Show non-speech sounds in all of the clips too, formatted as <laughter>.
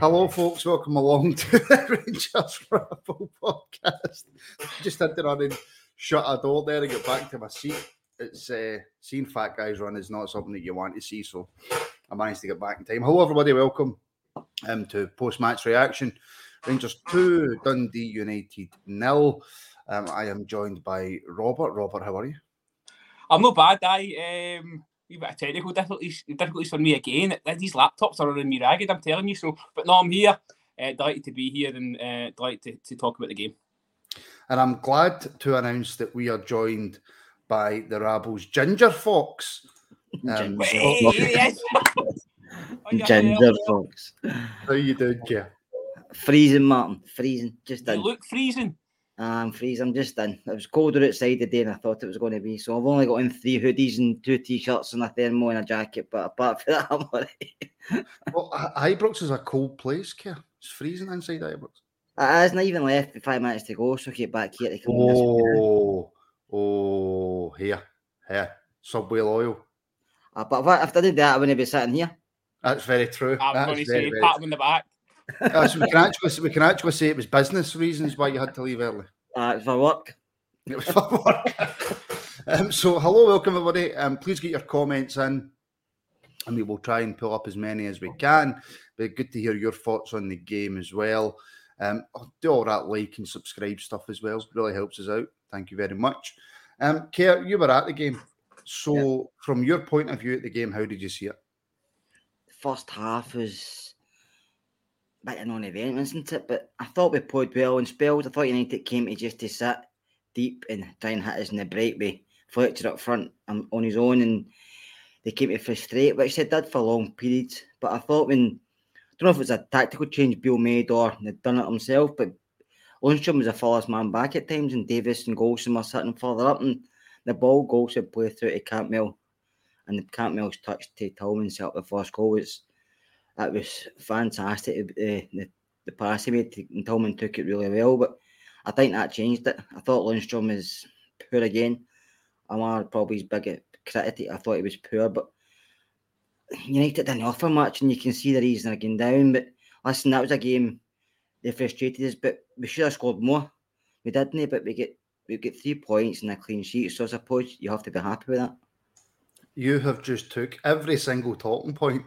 Hello, folks. Welcome along to <laughs> the Rangers Rabble podcast. <laughs> Just had to run and shut a door there and get back to my seat. It's uh, seeing fat guys run is not something that you want to see, so I managed to get back in time. Hello, everybody. Welcome um, to post match reaction. Rangers two, Dundee United nil. Um, I am joined by Robert. Robert, how are you? I'm not bad. I um, wee bit of technical difficulties, difficulties for me again. These laptops are running me ragged. I'm telling you so. But no, I'm here. Uh, delighted to be here and uh, delighted to, to talk about the game. And I'm glad to announce that we are joined by the Rabbles Ginger Fox. <laughs> Um, yes. <laughs> Ginger Fox. How you doing, Kia? Freezing, Martin. Freezing. Just You in. look freezing. I'm freezing. I'm just in. It was colder outside today than I thought it was going to be. So I've only got in three hoodies and two t-shirts and a thermo and a jacket. But apart <laughs> from that, I'm alright. well, I- Ibrox is a cold place, Kia. It's freezing inside Ibrox. It hasn't even left with five minutes to go, so I get back here to come in this weekend. Oh, oh, here, here, Subway loyal. Uh, but if I, if I did that, I wouldn't be sitting here. That's very true. I'm That's going to very, say, pat him in the back. Uh, so we can actually we can actually say it was business reasons why you had to leave early. Uh, it's for work. It was for work. <laughs> um, so hello, welcome everybody. Um, please get your comments in, and we will try and pull up as many as we can. But good to hear your thoughts on the game as well. Um, do all that like and subscribe stuff as well. It really helps us out. Thank you very much. Um, Kerr, you were at the game. So, from your point of view at the game, how did you see it? First half was bit of non-event, wasn't it? But I thought we played well in spells. I thought United came to just to sit deep and try and hit us in the breakaway. Fletcher up front um, on his own, and they came to frustrate, which they did for long periods. But I thought when I don't know if it was a tactical change Beale made or they'd done it himself, but Lundstram was a furthest man back at times, and Davies and Goldson were sitting further up, and the ball Goldson played through to Cantwell, and the Cantwell's touch to Tillman set up the first goal. Was that was fantastic. Uh, the the pass he made, and Tillman took it really well, but I think that changed it. I thought Lundstram was poor again. Amar probably his big critic. I thought he was poor, but United didn't offer much, and you can see the reason they're down. But listen, that was a game they frustrated us, but we should have scored more. We didn't, but we get we get three points and a clean sheet. So I suppose you have to be happy with that. You have just took every single talking point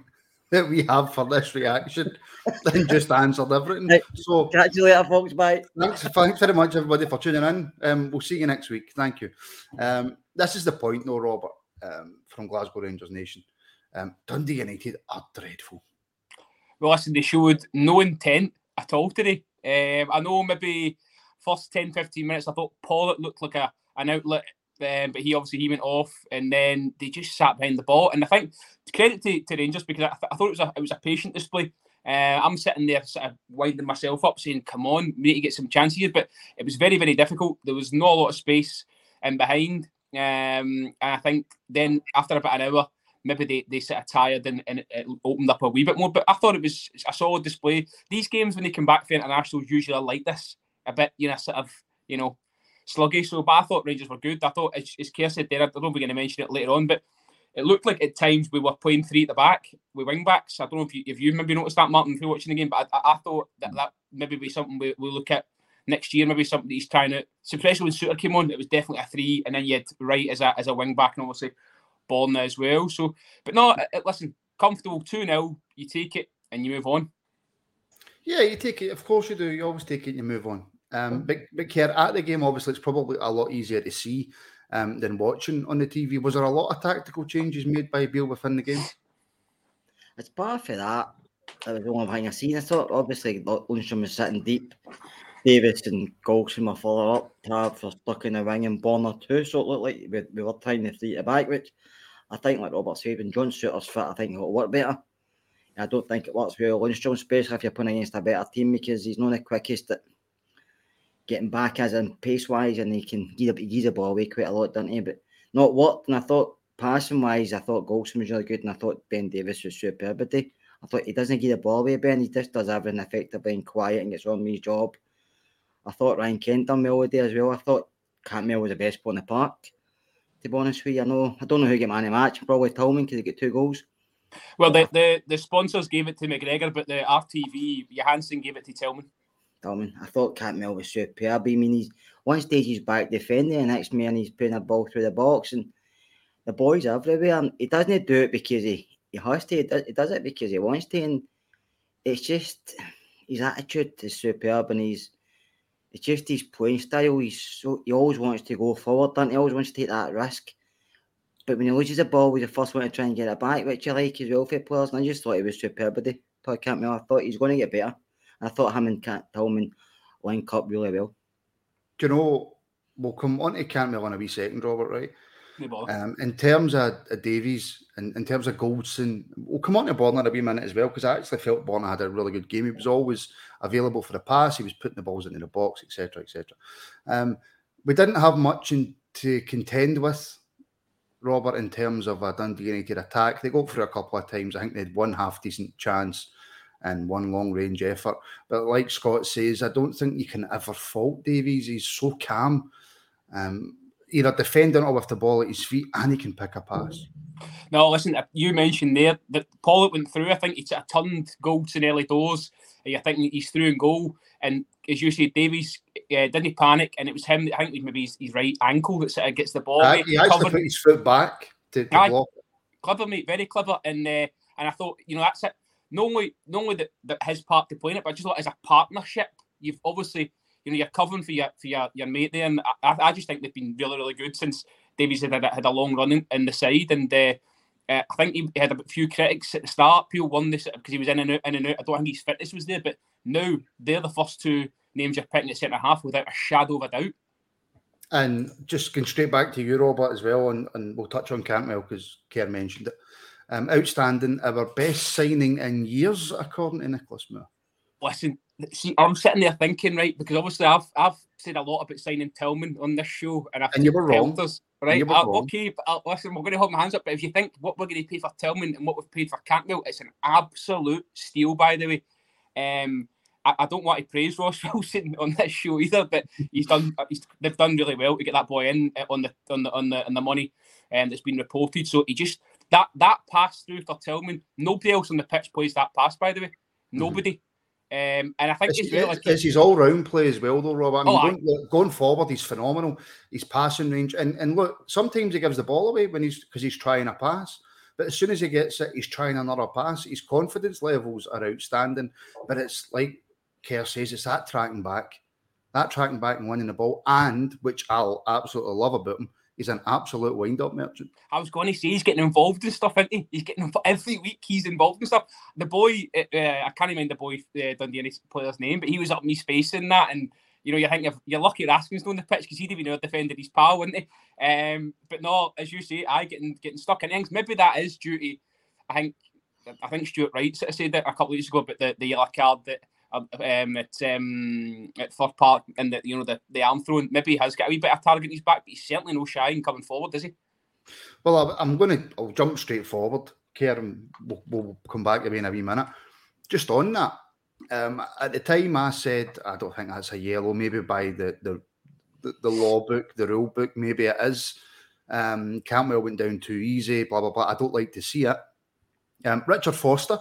<laughs> that we have for this reaction <laughs> and just answered everything. So catch you later, folks. Bye. Thanks, thanks very much, everybody, for tuning in. Um, we'll see you next week. Thank you. Um, this is the point, though, Robert, um, from Glasgow Rangers Nation. Um, Dundee United are dreadful. Well, listen, they showed no intent at all today. Um, I know maybe first 10, 15 minutes, I thought Pollock looked like a an outlet um, but he obviously he went off, and then they just sat behind the ball. And I think credit to, to Rangers because I, th- I thought it was a it was a patient display. Uh, I'm sitting there sort of winding myself up, saying, "Come on, we need to get some chances." here." But it was very very difficult. There was not a lot of space in behind, um, and I think then after about an hour, maybe they, they sort of tired and, and it opened up a wee bit more. But I thought it was a solid display. These games when they come back for internationals usually are like this, a bit you know sort of you know sluggish. So, but I thought Rangers were good. I thought, as, as Kerr said there, I don't know if we're going to mention it later on, but it looked like at times we were playing three at the back with wing backs. I don't know if you if you maybe noticed that, Martin, if you're watching the game, but I, I thought that that maybe be something we we look at next year. Maybe something he's trying to, especially when Souttar came on, it was definitely a three, and then you had Wright as a as a wing back, and obviously Borna as well. So, but no, listen, comfortable two 0 you take it and you move on. Yeah, you take it. Of course you do. You always take it and you move on. Um, but but Kerr, at the game, obviously, it's probably a lot easier to see um, than watching on the TV. Was there a lot of tactical changes made by Beale within the game? It's part for that. That was the only thing I seen. I thought obviously Lundstram was sitting deep. Davies and Goldson were further up. Trav was stuck in the wing and Borna too. So it looked like we, we were trying to three to back, which I think, like Robert said, when John Souttar's fit, I think it'll work better. I don't think it works well Lundstram, especially if you're playing against a better team because he's not the quickest at getting back as in pace wise, and he can give the, the ball away quite a lot, doesn't he? But not what. And I thought passing wise, I thought Goldson was really good, and I thought Ben Davies was superb. But I thought he doesn't give the ball away, Ben. He just does everything effectively and quiet and gets on with his job. I thought Ryan Kent done well with as well. I thought Cantwell was the best player in the park. To be honest with you, I know I don't know who get man of match. Probably Tillman because he got two goals. Well, the, the the sponsors gave it to McGregor, but the RTV Johansson gave it to Tillman. I thought Cantwell was superb. I mean, he's one stage he's back defending, and next man he's putting a ball through the box, and the boys everywhere. And he doesn't do it because he, he has to. He does, he does it because he wants to, and it's just his attitude is superb, and he's it's just his playing style. He's so he always wants to go forward, doesn't he? Always wants to take that risk. But when he loses the ball, he's the first one to try and get it back, which I like as well for players. And I just thought he was superb. But Todd Cantwell, I thought he's going to get better. I thought him and Cat Tillman link up really well. Do you know, we'll come on to Cantwell in a wee second, Robert, right? Um, in terms of, of Davies, and in terms of Goldson, we'll come on to Borna in a wee minute as well, because I actually felt Borna had a really good game. He was always available for the pass, he was putting the balls into the box, etc. etc. Um, we didn't have much in, to contend with, Robert, in terms of a Dundee United attack. They got through a couple of times. I think they had one half decent chance and one long range effort. But like Scott says, I don't think you can ever fault Davies. He's so calm. Um, either defending or with the ball at his feet, and he can pick a pass. No, listen, you mentioned there that Pollock went through. I think he sort of turned goals in early doors. I think he's through and goal. And as you said, Davies uh, didn't panic, and it was him. I think it maybe his, his, right ankle that sort of gets the ball. Uh, he actually put his foot back to, to block. Clever, mate, very clever. And uh, and I thought, you know, that's it. Not only, not only that, that his part to play in it, but just as a partnership, you've obviously you know, you're covering for your for your, your mate there, and I, I just think they've been really really good since Davies had had a long run in, in the side, and uh, uh, I think he had a few critics at the start. Peel won this because he was in and out, in and out. I don't think his fitness was there, but now they're the first two names you're picking at centre half without a shadow of a doubt. And just going straight back to you, Robert, as well, and, and we'll touch on Cantwell because Kerr mentioned it. Um, outstanding, our best signing in years, according to Nicholas Moore. Listen, see, I'm sitting there thinking, right, because obviously I've I've said a lot about signing Tillman on this show, and I've and you were wrong. Us, right? Uh, okay, but uh, listen, we're going to hold my hands up. But if you think what we're going to pay for Tillman and what we've paid for Cantwell, it's an absolute steal, by the way. Um, I, I, don't want to praise Ross <laughs> Wilson on this show either, but he's done. He's, they've done really well to get that boy in uh, on the on the on the on the money, and um, that's been reported. So he just that that pass through for Tillman. Nobody else on the pitch plays that pass, by the way. Mm-hmm. Nobody. Mm-hmm. Um, and I think it's, well, like, it's his all round play as well, though, Robert. I mean, oh, going, going, forward, he's phenomenal. He's passing range, and, and look, sometimes he gives the ball away when he's because he's trying a pass. But as soon as he gets it, he's trying another pass. His confidence levels are outstanding. But it's like Kerr says, it's that tracking back, that tracking back and winning the ball, and which I'll absolutely love about him he's an absolute wind-up merchant. I was going to say he's getting involved in stuff, isn't he? He's getting involved every week. He's involved in stuff. The boy, uh, uh I can't remember the boy uh, Dundee player's name, but he was up me space in that, and you know, you think you're lucky Raskin's on the pitch because he'd have been defended his pal, wouldn't he? Um, but no, as you say, I getting getting stuck in things. Maybe that is due I think, I think Stuart Wright said that a couple of weeks ago about the, the yellow card that um, at um, at Third Park and the you know the, the arm throwing. Maybe he has got a wee bit of target in his back, but he's certainly no shy in coming forward, does he? Well, I'm going to I'll jump straight forward, Kieran. We'll, we'll come back to me in a wee minute. Just on that, um, at the time I said I don't think that's a yellow. Maybe by the the, the, law book, the rule book, maybe it is. Um, went down too easy. Blah blah blah. I don't like to see it. Um, Richard Foster,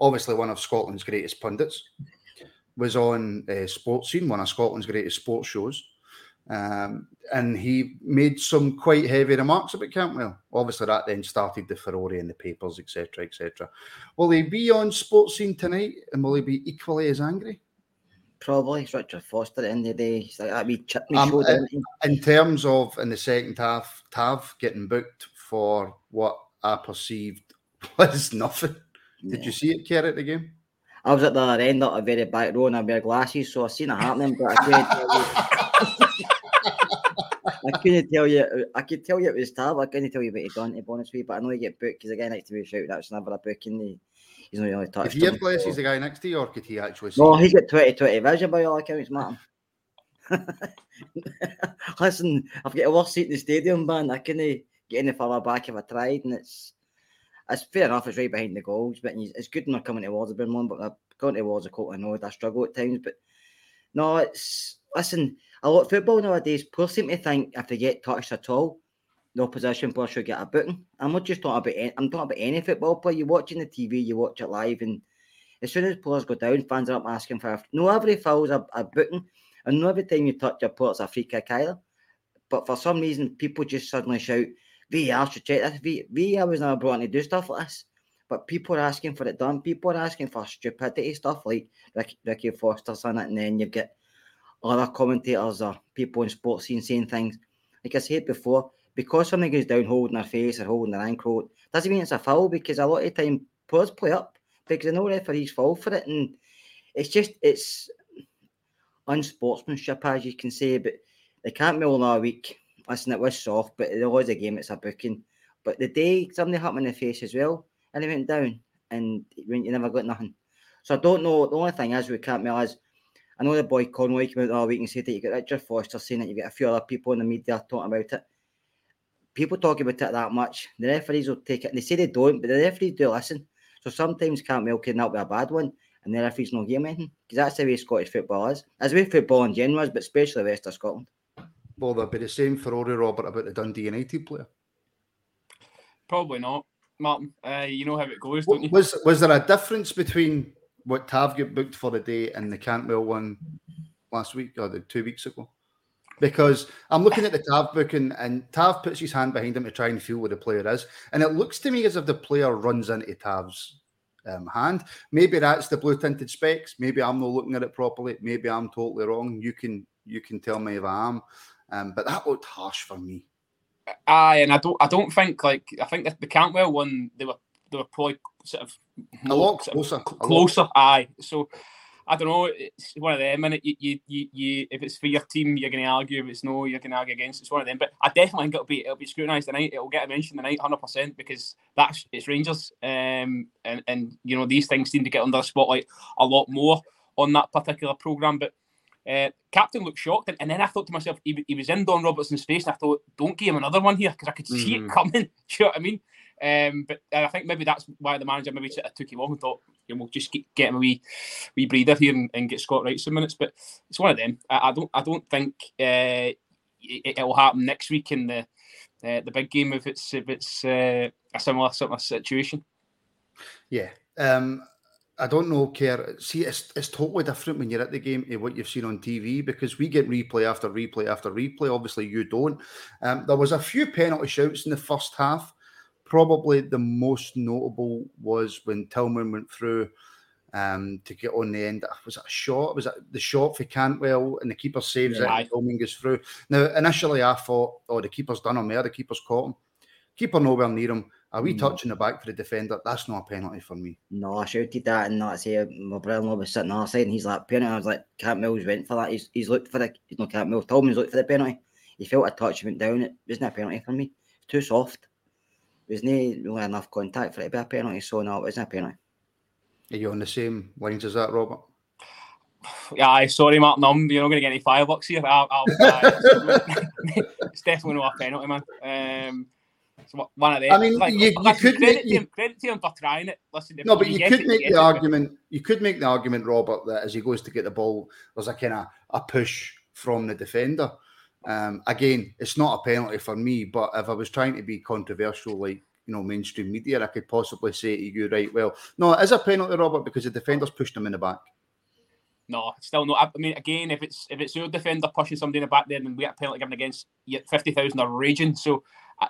obviously one of Scotland's greatest pundits, was on uh, Sportscene, one of Scotland's greatest sports shows. Um, and he made some quite heavy remarks about Cantwell. Obviously, that then started the furore in the papers, etc., etc. Will he be on Sportscene tonight, and will he be equally as angry? Probably. It's Richard Foster at the end of the day. He's like that wee chutney um, show. In, in terms of in the second half, Tav getting booked for what I perceived <laughs> was nothing. Did yeah. you see it, Kerr, at the game? I was at the other end, not a very back row, and I wear glasses, so I seen it happening, but I couldn't tell you. <laughs> I couldn't tell you. I could tell you it was Tav. I couldn't tell you what he done. To be honest with you, but I know he get booked because the guy next to me shouted that's never a booking. He, he's not really touched. If he plays, he's the guy next to you, or could he actually? No, he's got 2020 vision by all accounts, man. <laughs> Listen, I've got a worse seat in the stadium, man. I couldn't get any further back if I tried, and it's it's fair enough. It's right behind the goals, but it's good they're coming towards the one. But uh, they're going towards the court. I know I struggle at times, but no, it's listen. A lot of football nowadays, players seem to think if they get touched at all, the opposition player should get a booking. I'm not just talking about any, I'm talking about any football player. You're watching the TV, you watch it live, and as soon as players go down, fans are up asking for a, no every foul's a, a booking, and no every time you touch a player, it's a free kick either. But for some reason, people just suddenly shout, VAR should check this. VAR was never brought in to do stuff like this. But people are asking for it done. People are asking for stupidity stuff like Ricky, Ricky Foster's in it, and then you get other commentators or people in sports scene saying things. Like I said before, because something goes down holding their face or holding their ankle, doesn't mean it's a foul because a lot of time players play up because they know referees fall for it. And it's just, it's unsportsmanship, as you can say, but they can't mill all our week. Listen, it was soft, but it was a game, it's a booking. But the day somebody hit him in the face as well, and he went down, and you never got nothing. So I don't know. The only thing is we can't is I know the boy Conway came out all week and said that you got Richard Foster saying that you get a few other people in the media talking about it. People talk about it that much. The referees will take it. They say they don't, but the referees do listen. So sometimes Cantwell can help with a bad one, and the referees no game anything because that's the way Scottish football is. As way football in general is, but especially the rest of Scotland. Well, there'll be the same for Rory Robert about the Dundee United player. Probably not, Martin. Uh, you know how it goes, don't you? Was was there a difference between what Tav got booked for the day and the Cantwell one last week or the two weeks ago. Because I'm looking at the Tav booking and Tav puts his hand behind him to try and feel where the player is. And it looks to me as if the player runs into Tav's um, hand. Maybe that's the blue tinted specs. Maybe I'm not looking at it properly. Maybe I'm totally wrong. You can you can tell me if I am. Um, but that looked harsh for me. Aye, and I don't I don't think like I think that the Cantwell one they were they were probably sort of a lot closer, closer. Lot. Aye, so I don't know. It's one of them, and you, you, you, you, if it's for your team, you're going to argue. If it's no, you're going to argue against. It's one of them. But I definitely think it'll be it'll be scrutinised tonight. It'll get a mention tonight, hundred percent, because that's it's Rangers, um, and and you know these things seem to get under the spotlight a lot more on that particular program. But uh, Captain looked shocked, and, and, then I thought to myself, he, he was in Don Robertson's face, and I thought, don't give him another one here because I could see mm. it coming. <laughs> Do you know what I mean? Um, but I think maybe that's why the manager maybe took him off and thought, you know, we'll just get, get him a wee, wee breather here and, and, get Scott Wright some minutes. But it's one of them. I, I don't I don't think uh, it, will happen next week in the uh, the big game if it's if it's uh, a similar sort of situation. Yeah. Um, I don't know, Kerr. See, it's, it's totally different when you're at the game to what you've seen on TV because we get replay after replay after replay. Obviously, you don't. Um, there was a few penalty shouts in the first half probably the most notable was when Tillman went through um, to get on the end. Was it a shot? Was it the shot for Cantwell and the keeper saves yeah. it and Tillman goes through? Now, initially I thought, oh, the keeper's done him there, the keeper's caught him. Keeper nowhere near him. Are we Mm. touching the back for the defender? That's not a penalty for me. No, I shouted that, and that's say my brother-in-law was sitting on the other side, and he's like penalty. I was like, Cat Mills went for that. He's, he's looked for the. He's not Cat Mills. Tillman's looked for the penalty. He felt a touch, went down. It wasn't a penalty for me. It's too soft. There's no really enough contact for it to be a penalty. So no, it wasn't a penalty. Are you on the same lines as that, Robert? Yeah, aye, sorry, Mark Num. You're not going to get any fireworks here. I'll, <laughs> I'll, aye, it's definitely not a penalty, man. Um, it's one- of them. I mean, Like, you- you could credit, make- to him, credit to him for trying it. Listen, No, but you could it, make the it, argument. You could make the argument, Robert, that as he goes to get the ball, there's a kind of a push from the defender. Um, again, it's not a penalty for me, but if I was trying to be controversial, like you know, mainstream media, I could possibly say to you, right? Well, no, it is a penalty, Robert, because the defender's pushed him in the back. No, still no. I mean, again, if it's if it's your defender pushing somebody in the back then we get a penalty given against fifty thousand are raging. So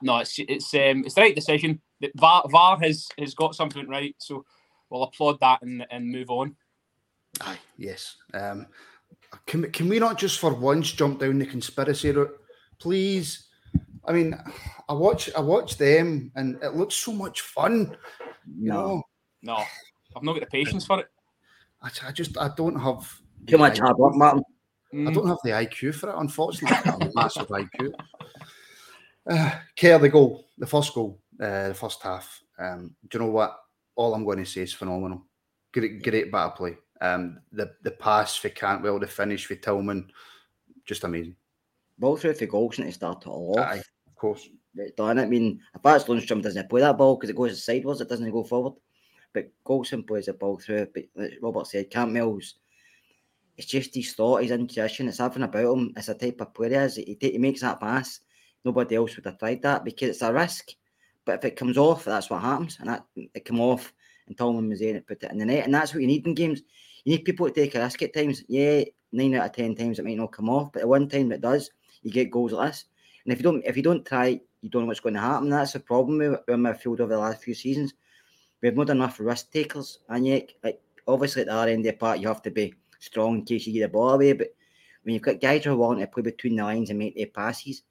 no, it's it's um it's the right decision. The VAR, VAR has has got something right, so we'll applaud that and and move on. Aye, yes. Um, can, can we not just for once jump down the conspiracy route, please? I mean, I watch I watch them and it looks so much fun. You No. know, No, I've not got the patience for it. I, I just I don't have Too much hard work, Martin. I don't have the IQ for it, unfortunately. I have a massive IQ. Uh, care the goal, the first goal, uh, the first half. Um, do you know what? All I'm going to say is phenomenal. Great, great of play. Um, the the pass for Cantwell, the finish for Tillman, just amazing. Ball through for Goldson to start it all off. Aye, of course. Done. I mean, if that's Lundstram doesn't play that ball because it goes sideways, it doesn't go forward. But Goldson plays the ball through. But like Robert said, Camp Mills, it's just his thought, his intuition. It's having about him. It's a type of player. He, he, he makes that pass. Nobody else would have tried that because it's a risk. But if it comes off, that's what happens. And that it come off, and Tillman was there and put it in the net. And that's what you need in games. You need people to take a risk at times. Yeah, nine out of ten times it might not come off, but the one time it does, you get goals like this. And if you don't, if you don't try, you don't know what's going to happen. That's the problem with with midfield over the last few seasons. We've not enough risk takers, and yet, like obviously at the other end of the park, you have to be strong in case you get the ball away. But when you've got guys who are wanting to play between the lines and make their passes,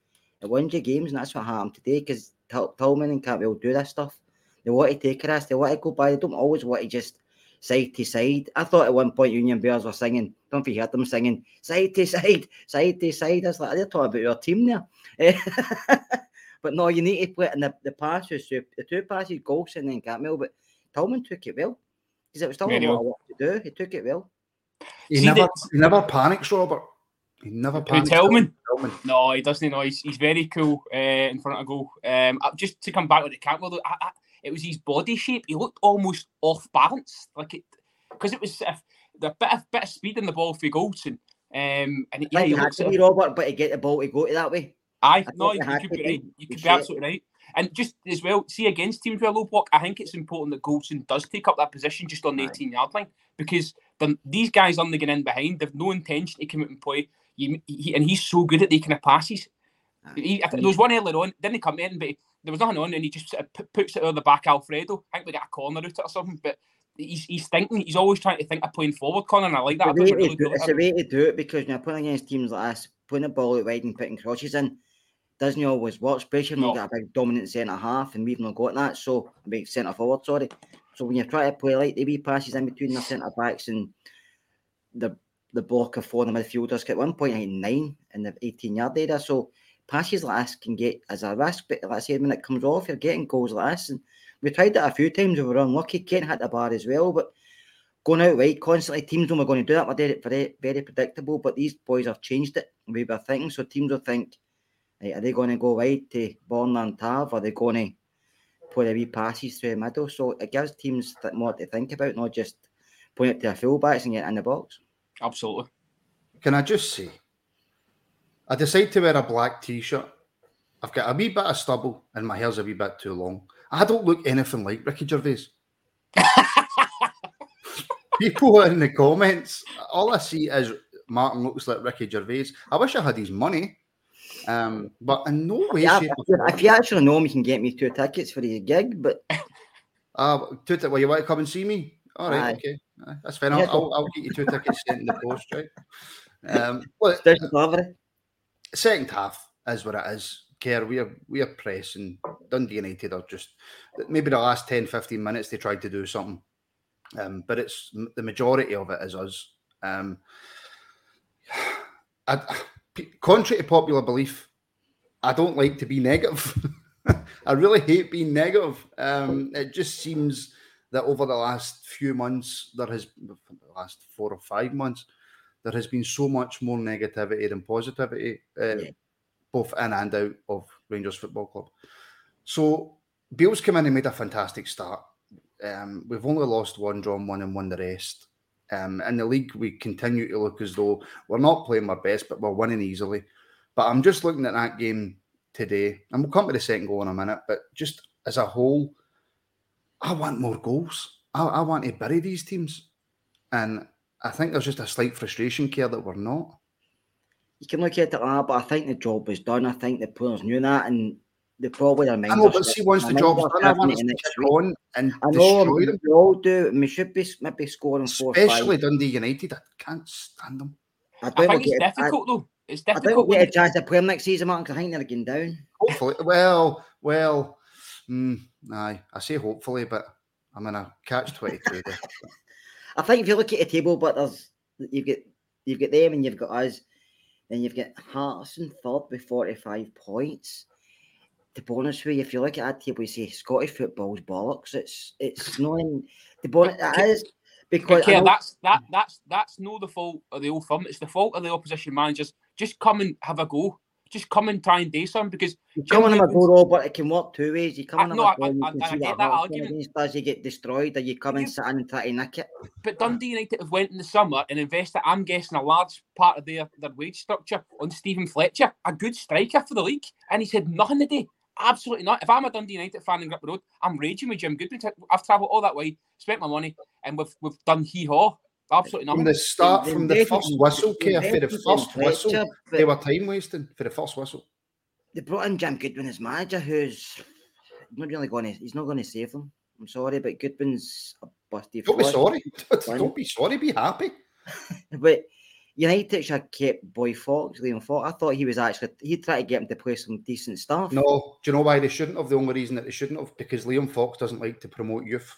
it wins your games, and that's what happened today. Because Tillman and Cantwell do this stuff. They want to take a risk. They want to go by. They don't always want to just side to side. I thought at one point Union Bears were singing. Don't you heard them singing side to side, side to side. I was like, they're talking about your team there. <laughs> but no, you need to play it in the, the passes, the the two passes, Goldson and then Cantwell. But Tillman took it well. Because it was still a Very lot well. of work to do. He took it well. He See, never, that's- he never panics, Robert. He never Who, panics. Tillman? Tillman. No, he doesn't. No, he's, he's very cool uh, in front of goal. Um, just to come back with the Cantwell, though, I, I, it was his body shape. He looked almost off balance, like it, because it was uh, the bit of bit of speed in the ball for Goldson. Um, and yeah, Like he it had to be Robert, but to get the ball to go to that way. Aye, I no, you, you could be be. right. You You could be see absolutely right. And just as well, see against teams with a low block, I think it's important that Goldson does take up that position just on the 18 yard line because the, these guys are only get in behind. They've no intention to come out and play. You, he, and he's so good at the passes. He, I there was one earlier on, didn't come in, but there was nothing on, and he just sort of pu- puts it over the back Alfredo. I think we got a corner out of it or something, but he's, he's thinking, he's always trying to think of playing forward, Connor, and I like that. I the thought way really do, it's the way to do it because when you're playing against teams like us, putting the ball out wide and putting crosses in doesn't always work, especially when No. you've got a big dominant centre half and we've not got that. So, a big centre forward, sorry. So, when you try to play like the wee passes in between the centre backs and the the block of four in the midfielders, at one point I had nine in the 18 yard area. So, passes like this can get as a risk, but like I said, when it comes off, you're getting goals like this. And we tried that a few times, we were unlucky. Kent hit the bar as well, but going out wide constantly. Teams we're going to do that. We're very, very, very predictable, but these boys have changed it. way we're thinking. So teams will think, right, are they going to go wide to Bournemouth and Tav? Are they going to play the wee passes through the middle? So it gives teams more to think about, not just point it to their fullbacks and get in the box. Absolutely. Can I just say, I decide to wear a black t-shirt. I've got a wee bit of stubble and my hair's a wee bit too long. I don't look anything like Ricky Gervais. <laughs> People in the comments, all I see is Martin looks like Ricky Gervais. I wish I had his money, um, but in no way, Yeah, shape, if, you- if you actually know him, you can get me two tickets for his gig. But Uh, two ti- well, you want to come and see me? All right, okay, that's fine. I'll, I'll, I'll get you two tickets sent in the post, right? Um, well, delivery. second half is what it is. Kerr, we're we're pressing. Dundee United are just maybe the last 10, 15 minutes they tried to do something, um, but it's the majority of it is us. Um, I, contrary to popular belief, I don't like to be negative. <laughs> I really hate being negative. Um, it just seems that over the last few months, there has the last four or five months, there has been so much more negativity than positivity, uh, yeah. both in and out of Rangers Football Club. So Beale's come in and made a fantastic start. Um, we've only lost one, drawn one, and won the rest. Um, in the league, we continue to look as though we're not playing our best, but we're winning easily. But I'm just looking at that game today, and we'll come to the second goal in a minute. But just as a whole, I want more goals. I, I want to bury these teams, and I think there's just a slight frustration here that we're not. You can look at it like that, but I think the job was done. I think the players knew that, and they probably are. I know, but see, once the job's done, I want to kick on and I know destroy them. We all do, and we should be maybe scoring four. Especially Dundee United, I can't stand them. I, I think it's difficult I, though. It's difficult. I think we get a chance to play them next season, Mark. I think they're getting down. Hopefully, well, well, mm, aye, I say hopefully, but I'm in a catch twenty two there. <laughs> I think if you look at the table, but there's you've got you've got them and you've got us, and you've got Hearts in third with forty five points the bonus way, if you look at that table, you say Scottish football's bollocks. It's it's knowing the bonus it is because yeah, that's that that's that's no the fault of the old firm. It's the fault of the opposition managers. Just come and have a go. Just come and try and do something because you come have a go, Rob, but it can work two ways. You come and have no, a go, I, you I, can I, see that, that argument. You get destroyed, or you come and sit and try to nick it. But Dundee United have went in the summer and invested. I'm guessing a large part of their their wage structure on Steven Fletcher, a good striker for the league, and he's had nothing today. Absolutely not. If I'm a Dundee United fan in Grip Road, I'm raging with Jim Goodwin. I've travelled all that way, spent my money, and we've we've done hee haw. Absolutely nothing. From the start, from the first whistle, Care, for the first whistle, they were time wasting for the first whistle. They brought in Jim Goodwin as manager, who's not really going to. He's not going to save them. I'm sorry, but Goodwin's a busty. Don't be sorry. <laughs> Don't be sorry. Be happy. <laughs> but United should have kept Boy Fox, Liam Fox. I thought he was actually he tried to get him to play some decent stuff. No, do you know why they shouldn't have? The only reason that they shouldn't have because Liam Fox doesn't like to promote youth.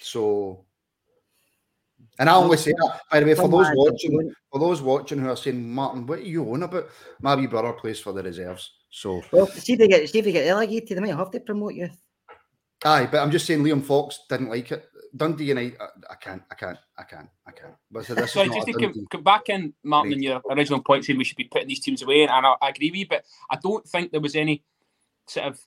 So, and I only say that by the way for oh those watching, for those watching who are saying, Martin, what are you on about? My wee brother plays for the reserves, so well, see if they get see if they get relegated, they might have to promote you. Aye, but I'm just saying Liam Fox didn't like it. Dundee United, I, I can't, I can't, I can't, I can't. But so this Sorry, just to come, come, back in, Martin, in your original point saying we should be putting these teams away, and I, I agree with you, but I don't think there was any sort of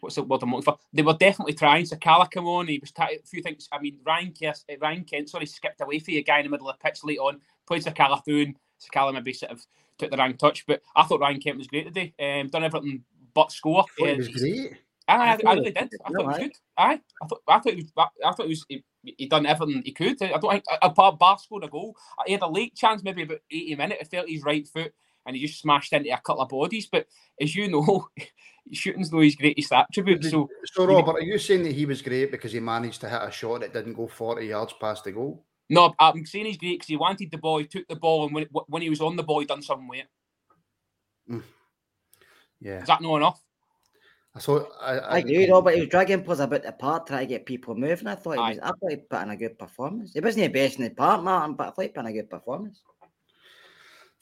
what's the word I'm looking for? They were definitely trying. Sakala come on, he was trying a few things. I mean, Ryan Kent, uh, Ryan Kent, sorry, skipped away for a guy in the middle of the pitch late on, played Sakala through, and Sakala maybe sort of took the wrong touch. But I thought Ryan Kent was great today. Um, done everything but score. I it was great. I, I, I, really did. I thought it was good. Aye, I thought I thought it was. I thought it was. He, he done everything he could. I don't think apart Bar scored a goal. He had a late chance, maybe about eighty minutes. Felt his right foot, and he just smashed into a couple of bodies. But as you know, <laughs> shooting's no his greatest attribute. So, <laughs> so Robert, are you saying that he was great because he managed to hit a shot that didn't go forty yards past the goal? No, I'm saying he's great because he wanted the ball, he took the ball, and when when he was on the ball, he done something with it. Mm. Yeah, is that not enough? I thought I, I, I agree, Robert. He was dragging players a bit apart, trying to get people moving. I thought he was. I thought he put in a good performance. He wasn't the best in the part, Martin, but I thought he put in a good performance.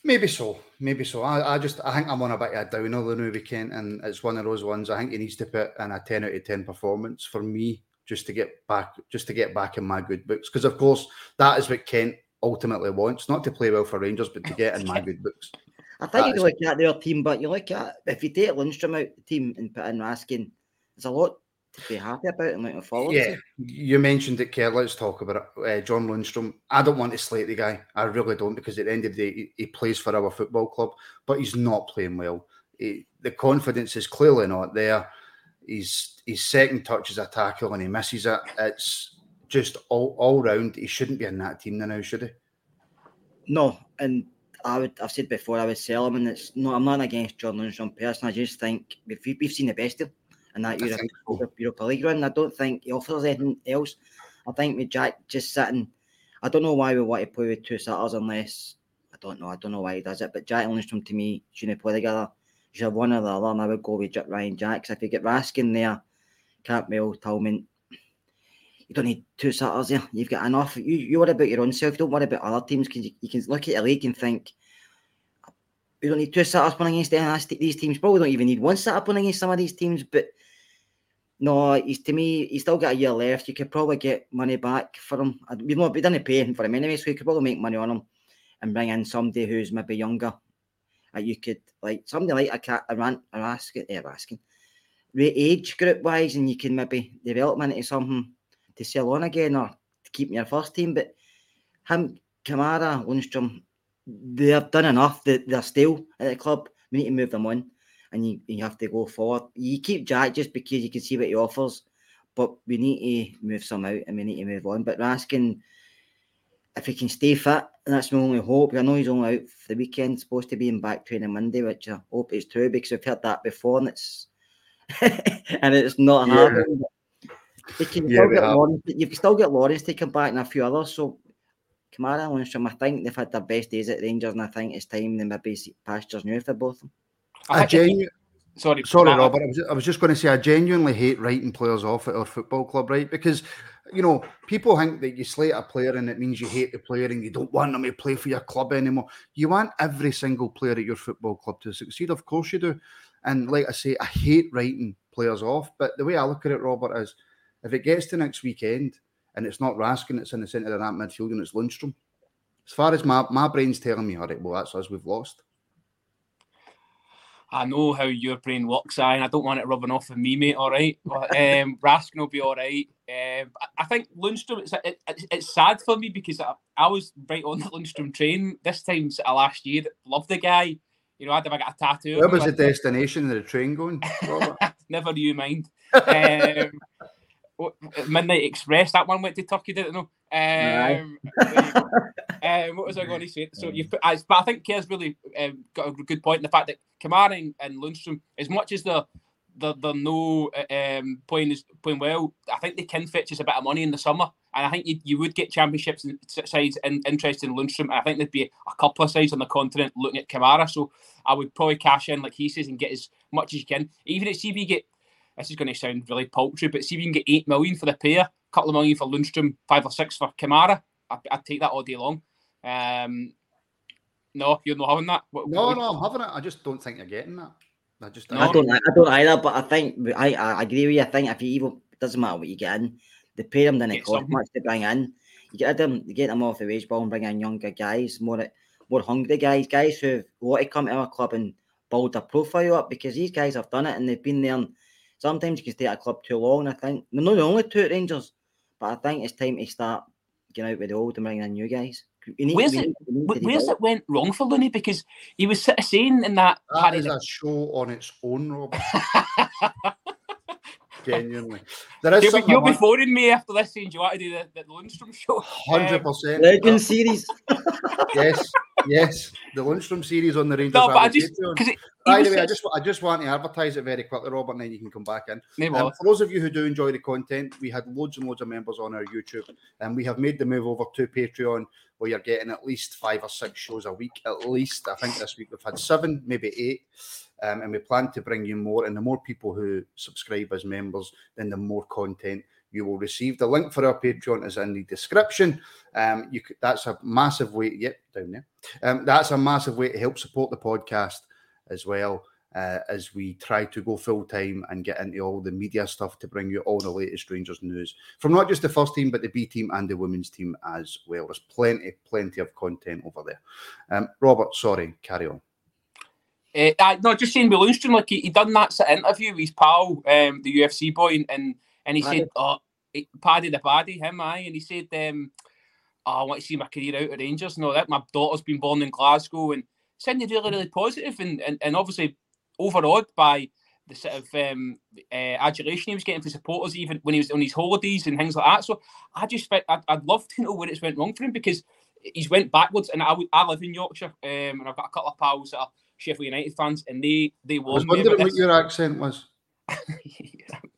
Maybe so, maybe so. I, I just I think I'm on a bit of a downer the new weekend, and it's one of those ones. I think he needs to put in a ten out of ten performance for me just to get back, just to get back in my good books. Because of course that is what Kent ultimately wants, not to play well for Rangers, but to get in my good books. I think you look at their team, but you look at if you take Lundstram out the team and put in Raskin, there's a lot be happy about and looking forward yeah, to. you mentioned it, Kerr. Let's talk about it. Uh, John Lundstram. I don't want to slate the guy. I really don't because at the end of the day, he, he plays for our football club, but he's not playing well. He, the confidence is clearly not there. He's his second touch is a tackle and he misses it. It's just all all round. He shouldn't be in that team now, should he? No, and I would I've said before I would sell him, and it's no I'm not against John Lundstram person. I just think we've, we've seen the best of him in that Europe, so. Europa League run. I don't think he offers anything else. I think with Jack just sitting, I don't know why we want to play with two sitters unless I don't know. I don't know why he does it, but Jack Lundstram to me shouldn't play together. you're one or the other, and I would go with Ryan Jacks. If you get Raskin there, Cantwell, Tillman, you don't need two sitters there. You've got enough. You, you worry about your own self. You don't worry about other teams because you, you, can look at a league and think, you don't need two sitters playing against these teams. Probably don't even need one sitter playing against some of these teams. But no, he's to me, he's still got a year left. You could probably get money back for him. Uh, we know we didn't pay him for him anyway, so you could probably make money on him and bring in somebody who's maybe younger. Like you could like somebody like a cat a rant a asking a asking age group wise and you can maybe develop into something to sell on again or to keep in your first team. But him, Kamara, Lundstram, they've done enough. They, they're still at the club. We need to move them on and you, you have to go forward. You keep Jack just because you can see what he offers, but we need to move some out and we need to move on. But asking if he can stay fit, that's my only hope. I know he's only out for the weekend, supposed to be in back training Monday, which I hope is true because we've heard that before and it's <laughs> and it's not yeah. happening. They can yeah, still get Lawrence, you can still get Lawrence to come back and a few others. So Kamara and Lundstram, I think they've had their best days at Rangers, and I think it's time they maybe pastures new for both of them. I genu- sorry, sorry, Robert. I was, just, I was just going to say I genuinely hate writing players off at our football club, right? Because you know people think that you slate a player and it means you hate the player and you don't want them to play for your club anymore. You want every single player at your football club to succeed, of course you do. And like I say, I hate writing players off. But the way I look at it, Robert, is if it gets to next weekend and it's not Raskin, it's in the centre of that midfield and it's Lundstram. As far as my, my brain's telling me, all right, well, that's us, we've lost. I know how your brain works, I, and I don't want it rubbing off of me, mate. All right, but, <laughs> um, Raskin will be all right. Um, I think Lundstram. It's, it, it's sad for me because I, I, was right on the Lundstram train this time last year. Loved the guy. You know, I'd have got a tattoo. Where was the destination of the train going? <laughs> Never do you mind. um, <laughs> Midnight Express. That one went to Turkey, didn't know. Um, um, what was I going to say? So you put, but I think Kerr's really um, got a good point in the fact that Kamara and, and Lundstram, as much as the the the no um, playing is playing well, I think they can fetch us a bit of money in the summer, and I think you, you would get championships sides in, interested in Lundstram. I think there'd be a couple of sides on the continent looking at Kamara, so I would probably cash in like he says and get as much as you can. Even at CB get this is going to sound really paltry, but see if you can get eight million for the pair, a couple of million for Lundstram, five or six for Kamara, I, would take that all day long. Um, no, you're not having that. What, no, what no, I'm having it. I just don't think you're getting that. I just no. I don't. I don't either. But I think I, I agree with you. I think if you even it doesn't matter what you get in, the pay them then it costs much to bring in. You get them, you get them off the wage ball and bring in younger guys, more more hungry guys, guys who want to come to our club and build their profile up because these guys have done it and they've been there. And sometimes you can stay at a club too long. I think they're not the only two at Rangers, but I think it's time to start getting out with the old and bringing in new guys. Need, where's it? Where's it went wrong for Looney? Because he was saying in that. That is a show on its own, Robert. <laughs> Genuinely, there is. You'll, you'll be phoning me after this saying, "Do you want to do the, the Lundstram show?" Hundred um, percent. Legend series. <laughs> yes, yes, the Lundstram series on the Rangers. No, but I just because by the way, I just I just want to advertise it very quickly, Robert, and then you can come back in. Um, for those of you who do enjoy the content, we had loads and loads of members on our YouTube, and we have made the move over to Patreon, where you're getting at least five or six shows a week, at least. I think this week we've had seven, maybe eight. Um, and we plan to bring you more. And the more people who subscribe as members, then the more content you will receive. The link for our Patreon is in the description. Um, you could, that's a massive way. Yep, down there. Um, that's a massive way to help support the podcast as well. Uh, as we try to go full time and get into all the media stuff to bring you all the latest Rangers news from not just the first team, but the B team and the women's team as well. There's plenty, plenty of content over there. Um, Robert, sorry, carry on. Uh, no, just saying with Lundstram, like he, he done that interview with his pal, um, the UFC boy, and and, and he Paddy. said, "Oh, Paddy the Baddy, him, I," and he said, um, oh, "I want to see my career out at Rangers and all that. My daughter's been born in Glasgow, and sounded really, really positive, and and, and obviously overawed by." the sort of um, uh, adulation he was getting from supporters, even when he was on his holidays and things like that. So I just, I'd, I'd love to know where it's went wrong for him because he's went backwards. And I, I live in Yorkshire, um, and I've got a couple of pals that are Sheffield United fans, and they they was wondering what your accent was. <laughs>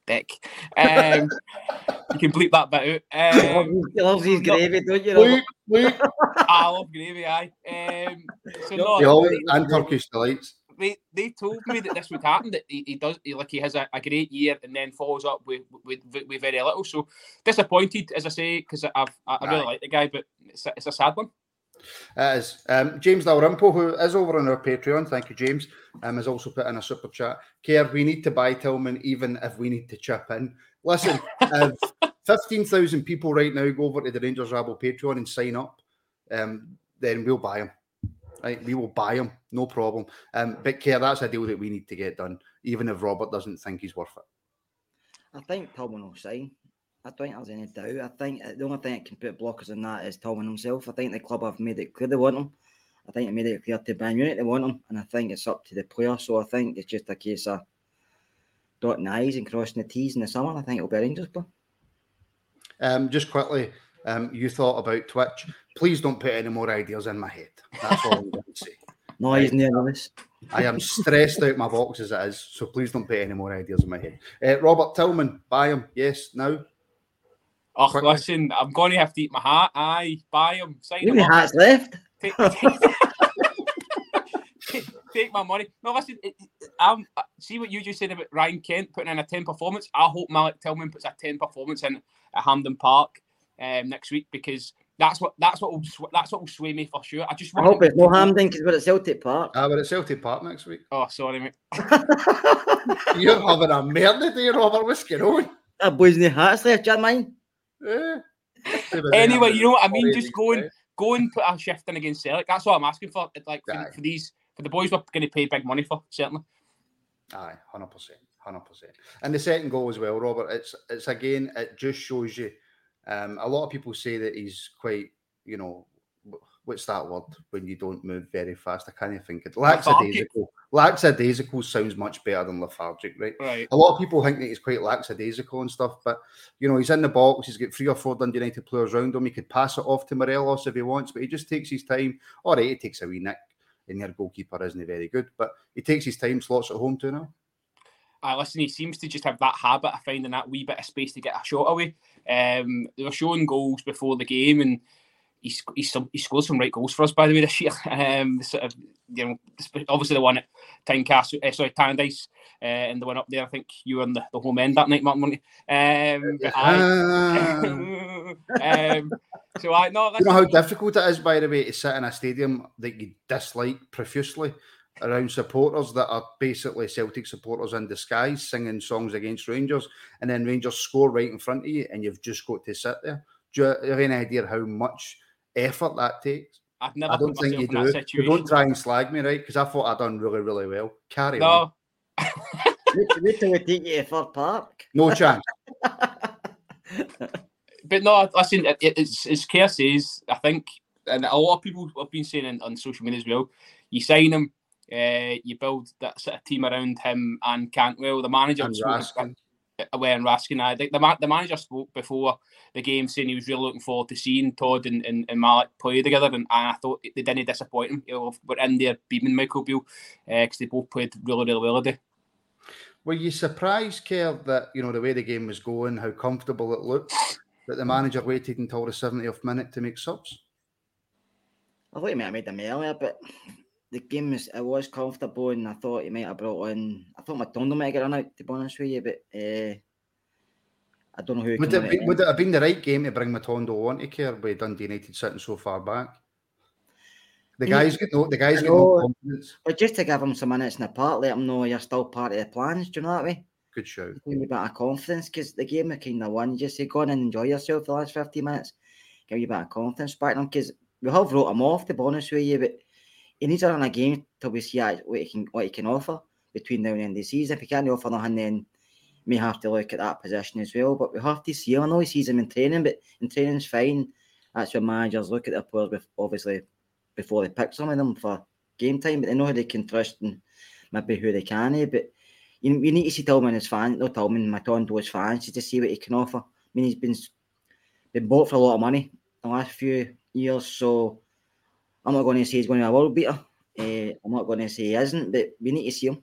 Dick. Um, <laughs> you can bleep that bit out. Um, he loves his gravy, don't you? Bleep, bleep. <laughs> I love gravy, aye. Um, so no, and Turkish delights. they, they told me that this would happen. That he, he does he, like he has a, a great year and then follows up with with, with, with very little. So disappointed, as I say, because I've I, I really Aye. like the guy, but it's a, it's a sad one. It is. Um, James Dalrymple, who is over on our Patreon, thank you, James, um, has also put in a super chat. Care, we need to buy Tillman even if we need to chip in. Listen, <laughs> if 15,000 people right now go over to the Rangers Rabble Patreon and sign up, um, then we'll buy him. Right, we will buy him, no problem. Um, but Care, that's a deal that we need to get done, even if Robert doesn't think he's worth it. I think Tillman will sign. I don't think there's any doubt. I think uh, the only thing that can put blockers in that is Tillman himself. I think the club have made it clear they want him. I think they made it clear to Bayern Munich they want him, and I think it's up to the player. So I think it's just a case of dotting the I's and crossing the T's in the summer. I think it'll be a Rangers player. Um, just quickly, um, you thought about Twitch. Please don't put any more ideas in my head. That's all I'm going to say. <laughs> No, he's near this. I am stressed out my box as it is, so please don't put any more ideas in my head. Uh, Robert Tillman, buy him. Yes, now. Oh, Quickly. listen, I'm going to have to eat my hat. Aye, buy him, sign How him many up. hats left? Take, take, take- <laughs> take my money. No, listen, it, it- um, uh, see what you just said about Ryan Kent putting in a 10 performance. I hope Malik Tillman puts a 10 performance in at Hampden Park um, next week because that's what that's what will that's what will sway me for sure. I just I want hope it's no Hampden because we're at Celtic Park. Ah, we're at Celtic Park next week. Oh, sorry, mate. <laughs> You're having a murder day, Robert. What's going on? That boy's no hats left, do you mind? Eh. Anyway, you know what I mean. Just go and go and put a shift in against Celtic. That's what I'm asking for. Like for, for these for the boys we're going to pay big money for certainly. Aye, hundred percent, hundred percent. And the second goal as well, Robert. It's it's again. It just shows you. Um, a lot of people say that he's quite, you know, what's that word when you don't move very fast? I can't even think it. Lethargic. Lackadaisical. Lackadaisical sounds much better than lethargic, right? Right. A lot of people think that he's quite lackadaisical and stuff, but you know, he's in the box. He's got three or four Dundee United players around him. He could pass it off to Morelos if he wants, but he just takes his time. All right, he takes a wee nick, and their goalkeeper isn't very good, but he takes his time, slots at home to now. I listen, he seems to just have that habit of finding that wee bit of space to get a shot away. Um, they were showing goals before the game, and he sc- he, scored some right goals for us, by the way, this year. <laughs> Um, sort of, you know, obviously the one at Tynecastle, uh, sorry, Tannadice, uh, and the one up there. I think you were on the, the home end that night, Martin, weren't? Um, <laughs> <laughs> um, so I no, You know how difficult it is, by the way, to sit in a stadium that you dislike profusely around supporters that are basically Celtic supporters in disguise singing songs against Rangers, and then Rangers score right in front of you, and you've just got to sit there. Do you have any idea how much effort that takes? I've never I don't put think you in do. that So situation. don't try and slag me, right? Because I thought I'd done really, really well. Carry on. No, Wait, wait till we take you to Third Park. No chance. <laughs> but no, listen, it, it- it's as Kerr says, I think, and a lot of people have been saying on, on social media as well, you sign him, uh, you build that sort of team around him and Cantwell, the manager. And spoke- Raskin. away and Raskin. I think the, ma- the manager spoke before the game saying he was really looking forward to seeing Todd and, and, and Malik play together, and, and I thought they didn't disappoint him. You know, we're in there beaming Michael Beale uh, because they both played really, really well today. Were you surprised, Kerr, that you know the way the game was going, how comfortable it looked, that the manager waited until the 70th minute to make subs? I thought he might have made them earlier, but the game was it was comfortable, and I thought he might have brought in. I thought Matondo might get run out, to be honest with you, but uh, I don't know who. Would it, be, would it have been the right game to bring Matondo on to Kerr with Dundee United sitting so far back? The guys get no, the guys I get no confidence. But just to give him some minutes in the park, let him know you're still part of the plans. Do you know that way? Good show. Give me a bit of confidence because the game we kind of won. You just say go on and enjoy yourself the last 50 minutes. Give you a bit of confidence back to him because we have wrote him off, to be honest with you, but he needs to run a game till we see what he can what he can offer between now and the end of the season. If he can't offer nothing, then we have to look at that position as well. But we have to see him. I know he sees him in training, but in training's fine. That's when managers look at their players with obviously before they pick some of them for game time, but they know who they can trust and maybe who they can. eh, But you, you need to see Tillman as fan, not Tillman, Matondo as fans, to see what he can offer. I mean, he's been been bought for a lot of money the last few years, so I'm not going to say he's going to be a world beater. Uh, I'm not going to say he isn't, but we need to see him.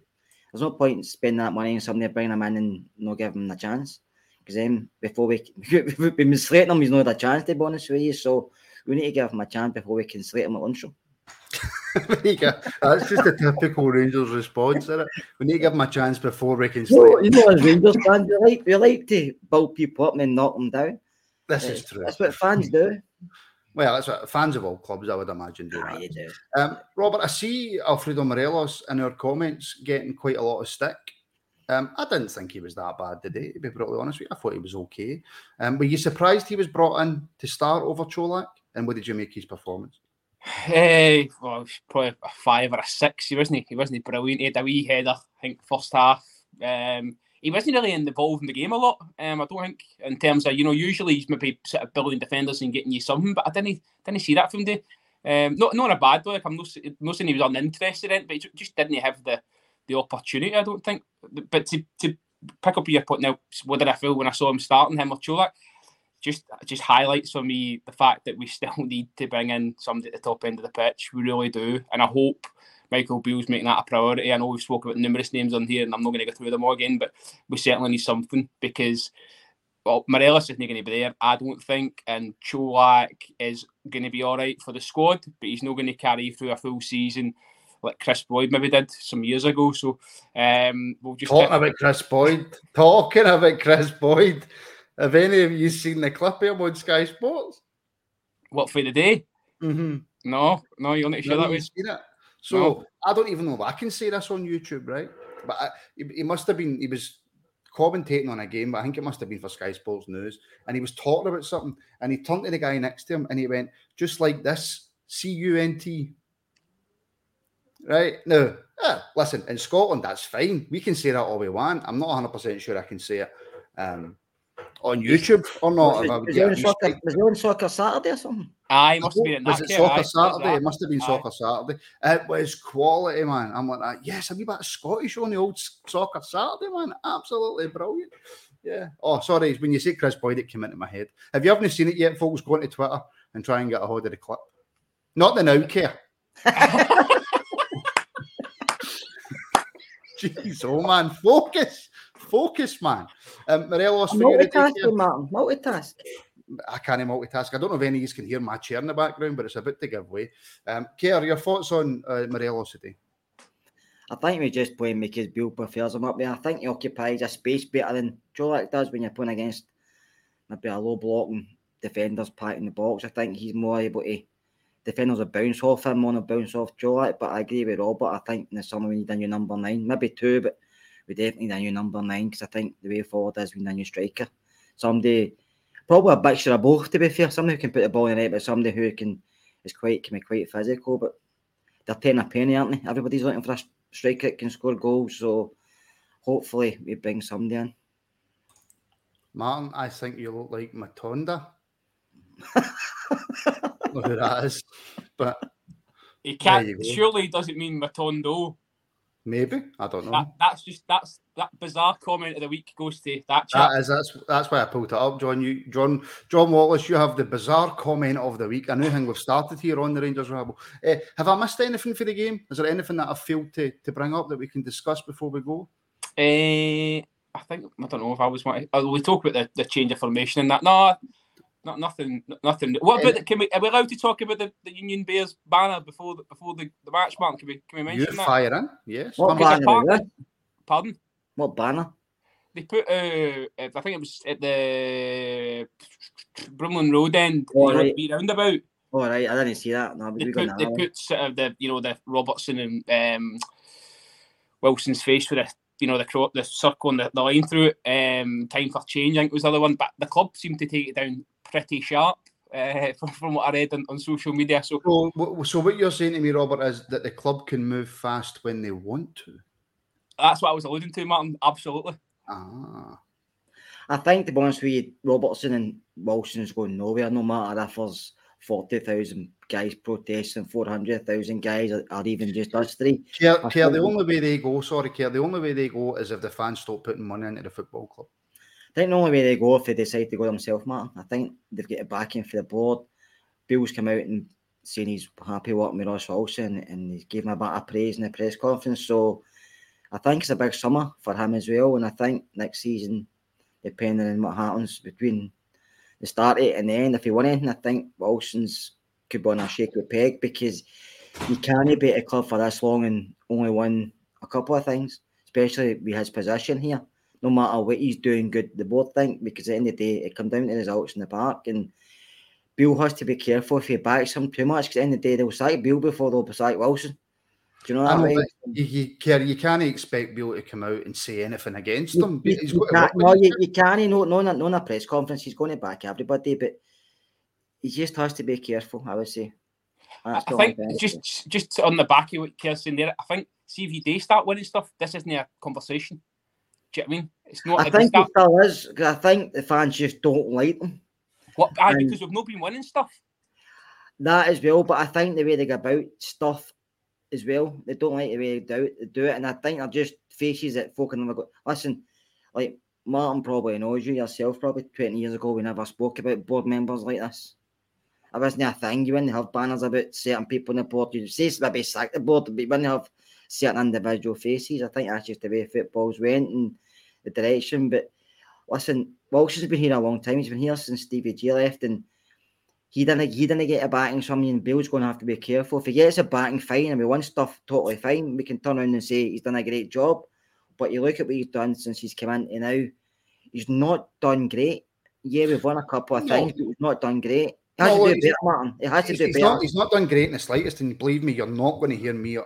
There's no point spending that money on somebody, bringing him in and not giving him a chance. Because then before we we've been slating him, he's not had a chance to be honest with you. So we need to give him a chance before we can slate him at lunch. <laughs> That's just a typical Rangers response, isn't it? We need to give them a chance before we can No, you know, as Rangers fans, we like we like to build people up and then knock them down. This Uh, is true. That's what fans do. Well, that's what fans of all clubs, I would imagine, do Ah, that. you do. Um, Robert, I see Alfredo Morelos in our comments getting quite a lot of stick. Um, I didn't think he was that bad today, to be brutally honest with you. I thought he was okay. Um, were you surprised he was brought in to start over Colak? And what did you make his performance? Hey, well, it was probably a five or a six. He wasn't. He wasn't brilliant. He had a wee header. I think first half. Um, he wasn't really involved in the game a lot. Um, I don't think in terms of you know usually he's maybe sort of building defenders and getting you something, but I didn't didn't see that from the. Um, not not in a bad way. Like I'm not, not saying he was uninterested in it, but he just didn't have the the opportunity. I don't think. But to to pick up your point now, what did I feel when I saw him starting him or Colak? Just just highlights for me the fact that we <laughs> still need to bring in somebody at the top end of the pitch. We really do, and I hope Michael Beale's making that a priority. I know we've spoken about numerous names on here, and I'm not going to go through them all again, but we certainly need something because well, Morelos isn't going to be there, I don't think, and Colak is going to be all right for the squad, but he's not going to carry through a full season like Kris Boyd maybe did some years ago. So um, we'll just Talking about Kris Boyd. Talking about Kris Boyd. Have any of you seen the clip of him on Sky Sports? what for the day. Mm-hmm. No, no, you'll not share that with. So. I don't even know if I can say this on YouTube, right? But I, he, he must have been. He was commentating on a game, but I think it must have been for Sky Sports News, and he was talking about something, and he turned to the guy next to him, and he went, "Just like this, C U N T. Right now, yeah, listen, in Scotland, that's fine. We can say that all we want. I'm not 100 percent sure I can say it um, on YouTube or oh, not. Was, if I was, would was, get on soccer, was he on soccer Saturday or something? Aye, must have been Was it Soccer aye, Saturday? that. It must have been Aye. Soccer Saturday. It was quality, man. I'm like, ah, yes, a wee bit of Scottish on the old Soccer Saturday, man. Absolutely brilliant. Yeah. Oh, sorry. When you say Kris Boyd, it came into my head. If you haven't seen it yet, folks, go on to Twitter and try and get a hold of the clip. Not the now Kerr. <laughs> <laughs> Jeez, oh man, focus, focus, man. Um, Morelos, for you Multitasking, Kerr. Multitask. I can't multitask. I don't know if any of you can hear my chair in the background, but it's about to give way. Um, Kerr, your thoughts on uh, Morelos today? I think we just play him because Beale prefers him up there. I think he occupies a space better than Colak does when you're playing against maybe a low blocking defenders packing the box. I think he's more able to defenders will bounce off him on a bounce off Colak. But I agree with Robert. I think in the summer we need a new number nine, maybe two, but we definitely need a new number nine because I think the way forward is we need a new striker. Somebody probably a mixture of both to be fair. Somebody who can put the ball in the net, but somebody who can is quite can be quite physical. But they're taking a penny, aren't they? Everybody's looking for a striker that can score goals. So hopefully we bring somebody in. Martin, I think you look like Matondo. <laughs> Look who that is. But He can't. you go. Surely doesn't mean Matondo. Maybe I don't know. That, that's just that's that bizarre comment of the week goes to that chap. That is that's that's why I pulled it up, John. You, John, John Wallace. You have the bizarre comment of the week. A new thing we've started here on the Rangers Rabble. Uh, have I missed anything for the game? Is there anything that I've failed to, to bring up that we can discuss before we go? Eh, I think I don't know if I was wanting. Oh, we talk about the, the change of formation and that. No, not nothing. Nothing. What about? The, can we? Are we allowed to talk about the, the Union Bears banner before the, before the, the match, Mark? Can we? Can we You mention that? fire in, yes. What banner? apart- is it? Pardon. What banner? They put. Uh, I think it was at the Broomloan Road end. Oh, you know, right. the wee roundabout. All right, I didn't see that. No, They put they put sort of the you know the Robertson and um, Wilson's face with the you know the cro- the circle and the, the line through it. Um, time for change, I think was the other one. But the club seemed to take it down pretty sharp uh, <laughs> from, from what I read on, on social media. So So, so what you're saying to me, Robert, is that the club can move fast when they want to. that's what I was alluding to, Martin. Absolutely. Ah, I think, to be honest with you, Robertson and Wilson's going nowhere, no matter if there's 40,000 guys protesting, 400,000 guys, or, or even just us three. Kerr, Kerr, the only way they go, sorry, Kerr, the only way they go is if the fans stop putting money into the football club. I think the only way they go if they decide to go themselves, Martin. I think they've got a backing for the board. Beale's come out and saying he's happy working with Ross Wilson and he's given a bit of praise in the press conference. So I think it's a big summer for him as well. And I think next season, depending on what happens between the start date and the end, if he won anything, I think Wilson's could be on a shaky peg because you can't be at a club for this long and only won a couple of things, especially with his position here. No matter what he's doing, good they both think because at the end of the day, it comes down to results in the park and. Beale has to be careful if he backs him too much because at the end of the day they'll sack Beale before they'll sack Wilson. Do you know what I that know, way? but you, you, Kerry, you can't expect Beale to come out and say anything against You, them. you- you can't, no, you, you can't. No, no, no, no, in a press conference, he's going to back everybody, but he just has to be careful. I would say. That's I think just just on the back of what Ker's saying there, I think see if you do start winning stuff, this isn't a conversation. Do you know what I mean? It's not. I think start, it still is. I think the fans just don't like them. what, ah, aye, because we've not been winning stuff. That as well, but I think the way they go about stuff as well, they don't like the way they do it, they do it and I think they're just faces that folk and go, listen, like Martin probably knows you yourself, probably 20 years ago, we never spoke about board members like this. It wasn't a thing. You wouldn't have banners about certain people in the board. You'd say maybe sack the board, but you wouldn't have certain individual faces. I think that's just the way football's went and the direction. But listen, Wilson's been here a long time. He's been here since Stevie G left, and he didn't he didn't get a backing from me, and Beale's going to have to be careful. If he gets a backing, fine, and we won stuff totally fine. We can turn around and say he's done a great job. But you look at what he's done since he's come in to now, he's not done great. Yeah, we've won a couple of No. things, but he's not done great. No, has to do better, Martin. He has to do better. not, he's not done great in the slightest, and believe me, you're not going to hear me.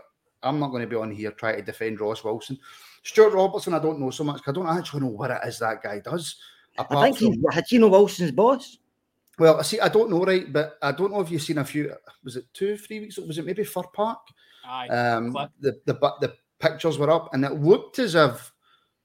I'm not going to be on here trying to defend Ross Wilson. Stewart Robertson, I don't know so much. I don't actually know what it is that guy does. I apart think he's from- Hachino Wilson's boss. Well, I see, I don't know, right, but I don't know if you've seen a few. Was it two, three weeks? Was it maybe Fir Park? Aye, Um, clip. the the bu- the pictures were up, and it looked as if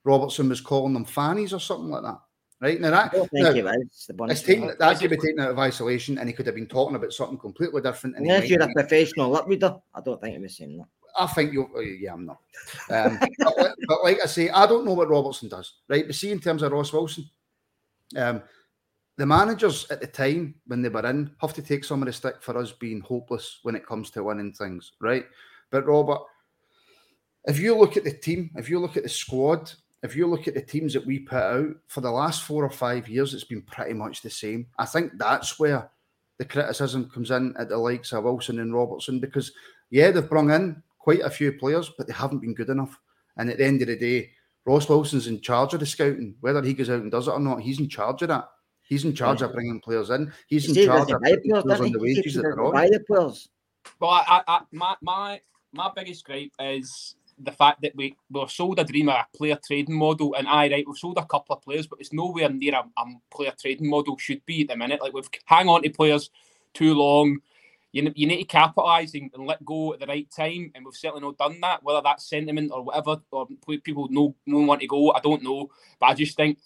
Robertson was calling them fannies or something like that. Right now, I that don't think now, he was. The it's taken, that could be taken out of isolation, and he could have been talking about something completely different. And he Unless you're a be- professional lip reader, I don't think he was saying that. I think you. will Yeah, I'm not. Um, but, li- but like I say, I don't know what Robertson does, right? But see, in terms of Ross Wilson, um, the managers at the time when they were in have to take some of the stick for us being hopeless when it comes to winning things, right? But Robert, if you look at the team, if you look at the squad, if you look at the teams that we put out for the last four or five years, it's been pretty much the same. I think that's where the criticism comes in at the likes of Wilson and Robertson because yeah, they've brought in quite a few players, but they haven't been good enough. And at the end of the day, Ross Wilson's in charge of the scouting. Whether he goes out and does it or not, he's in charge of that. He's in charge of bringing players in. He's He in charge of players, players on the he? He said wages he that they're on. the players. Well, I, I, I, my my my biggest gripe is the fact that we we were sold a dream of a player trading model, and I right, we've sold a couple of players, but it's nowhere near a, a player trading model should be at the minute. Like we've hang on to players too long. You, you need to capitalise and, and let go at the right time, and we've certainly not done that. Whether that's sentiment or whatever, or people no no want to go, I don't know. But I just think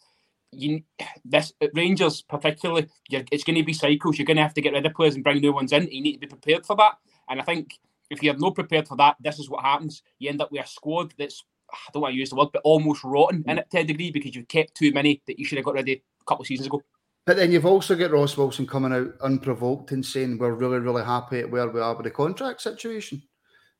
you <sighs> this at Rangers particularly, you're, it's going to be cycles. You're going to have to get rid of players and bring new ones in. You need to be prepared for that. And I think if you're not prepared for that, this is what happens. You end up with a squad that's I don't want to use the word, but almost rotten mm. in it to a degree because you've kept too many that you should have got rid of a couple of seasons ago. But then you've also got Ross Wilson coming out unprovoked and saying we're really, really happy at where we are with the contract situation.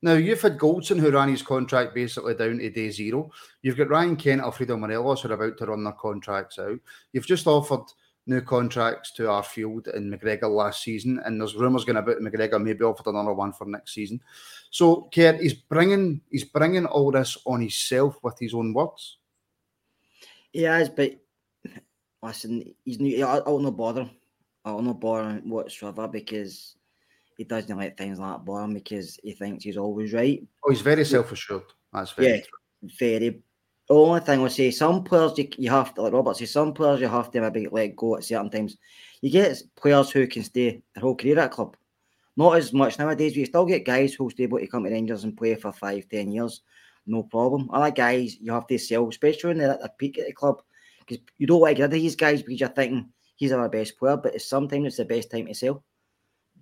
Now you've had Goldson who ran his contract basically down to day zero. You've got Ryan Kent, Alfredo Morelos who are about to run their contracts out. You've just offered new contracts to Arfield and McGregor last season, and there's rumours going about McGregor maybe offered another one for next season. So Kent, he's bringing he's bringing all this on himself with his own words. He has, but listen, he's new. I- I'll not bother. him. I'll not bother him whatsoever because he doesn't let things like that bother him because he thinks he's always right. Oh, he's very self assured. That's very Yeah, very. The only thing I'll say, some players you, you have to, like Robert says, some players you have to maybe let go at certain times. You get players who can stay their whole career at a club. Not as much nowadays, but you still get guys who'll stay able to come to Rangers and play for five, ten years, no problem. Other guys you have to sell, especially when they're at the peak at the club, because you don't want to get rid of these guys because you're thinking he's our best player, but it's sometimes it's the best time to sell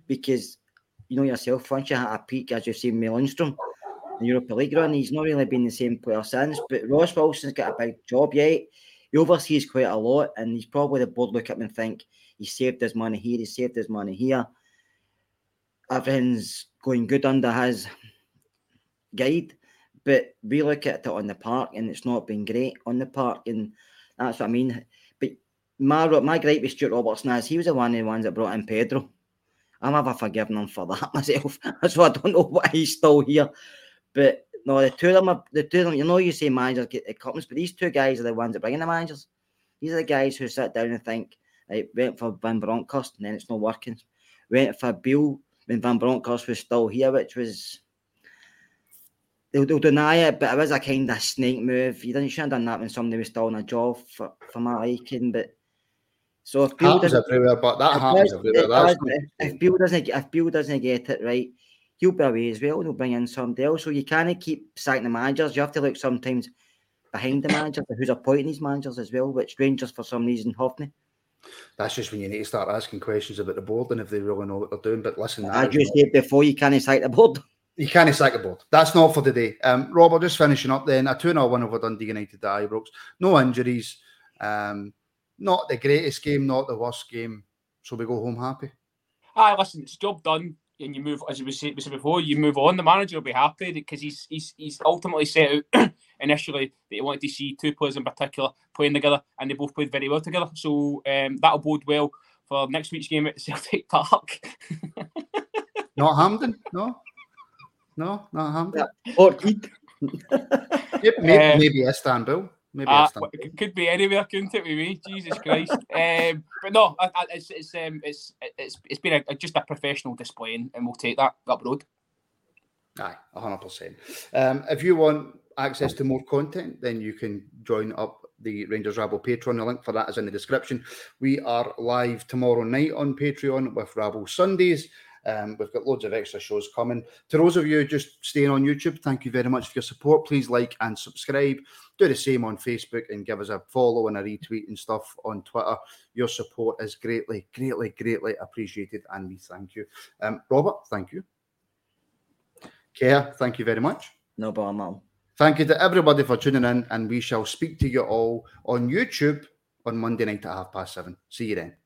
because you know yourself, once you're at a peak, as you've seen with Lundstram, the Europa League run, he's not really been the same player since. But Ross Wilson's got a big job yet. He oversees quite a lot, and he's probably the board look at him and think he saved his money here, he saved his money here. Everything's going good under his guide, but we look at it on the park, and it's not been great on the park, and that's what I mean. But my my gripe with Stewart Robertson is he was the one of the ones that brought in Pedro. I'm never forgiven him for that <laughs> myself. <laughs> so I don't know why he's still here. But no, the two of them are the two of them. You know, you say managers get the comes, but these two guys are the ones that bring in the managers. These are the guys who sit down and think, right, went for Van Bronckhorst and then it's not working. Went for Beale when Van Bronckhorst was still here, which was they'll, they'll deny it, but it was a kind of snake move. You didn't shouldn't have done that when somebody was still on a job for, for my liking, but so if Beale happens doesn't, everywhere, but that it happens everywhere. Does, if, if Beale doesn't get- if Beale doesn't get it right, he'll be away as well, and he'll bring in somebody else. So you can't keep sacking the managers. You have to look sometimes behind the managers, who's appointing these managers as well, which Rangers for some reason haven't. that's just when you need to start asking questions about the board and if they really know what they're doing. But listen, that As is you not- said before, you can't sack the board. You can't sack the board. That's not for today. Um, Rob, we're just finishing up then. A 2 0 win over Dundee United at Ibrox. No injuries. Um, not the greatest game, not the worst game. So we go home happy. Aye, listen, it's job done, and you move as we said, we said before. You move on. The manager will be happy because he's he's he's ultimately set out <clears throat> initially that he wanted to see two players in particular playing together, and they both played very well together. So um, that'll bode well for next week's game at <laughs> Celtic Park. Not Hampden, No? No, not Hampden. Orchid. Maybe, maybe, maybe Istanbul. Maybe Uh, Istanbul. it could be anywhere, couldn't it? With me, Jesus Christ. um, <laughs> but no, I, I, it's it's um, it's it's it's been a, just a professional display, and, and we'll take that up road. Aye, hundred percent. Um, if you want access to more content, then you can join up the Rangers Rabble Patreon. The link for that is in the description. We are live tomorrow night on Patreon with Rabble Sundays. Um, we've got loads of extra shows coming. To those of you just staying on YouTube, thank you very much for your support. Please like and subscribe. Do the same on Facebook and give us a follow and a retweet and stuff on Twitter. Your support is greatly, greatly, greatly appreciated, and we thank you. Um, Robert, thank you. Kerr, thank you very much. No problem. Thank you to everybody for tuning in, and we shall speak to you all on YouTube on Monday night at half past seven. See you then.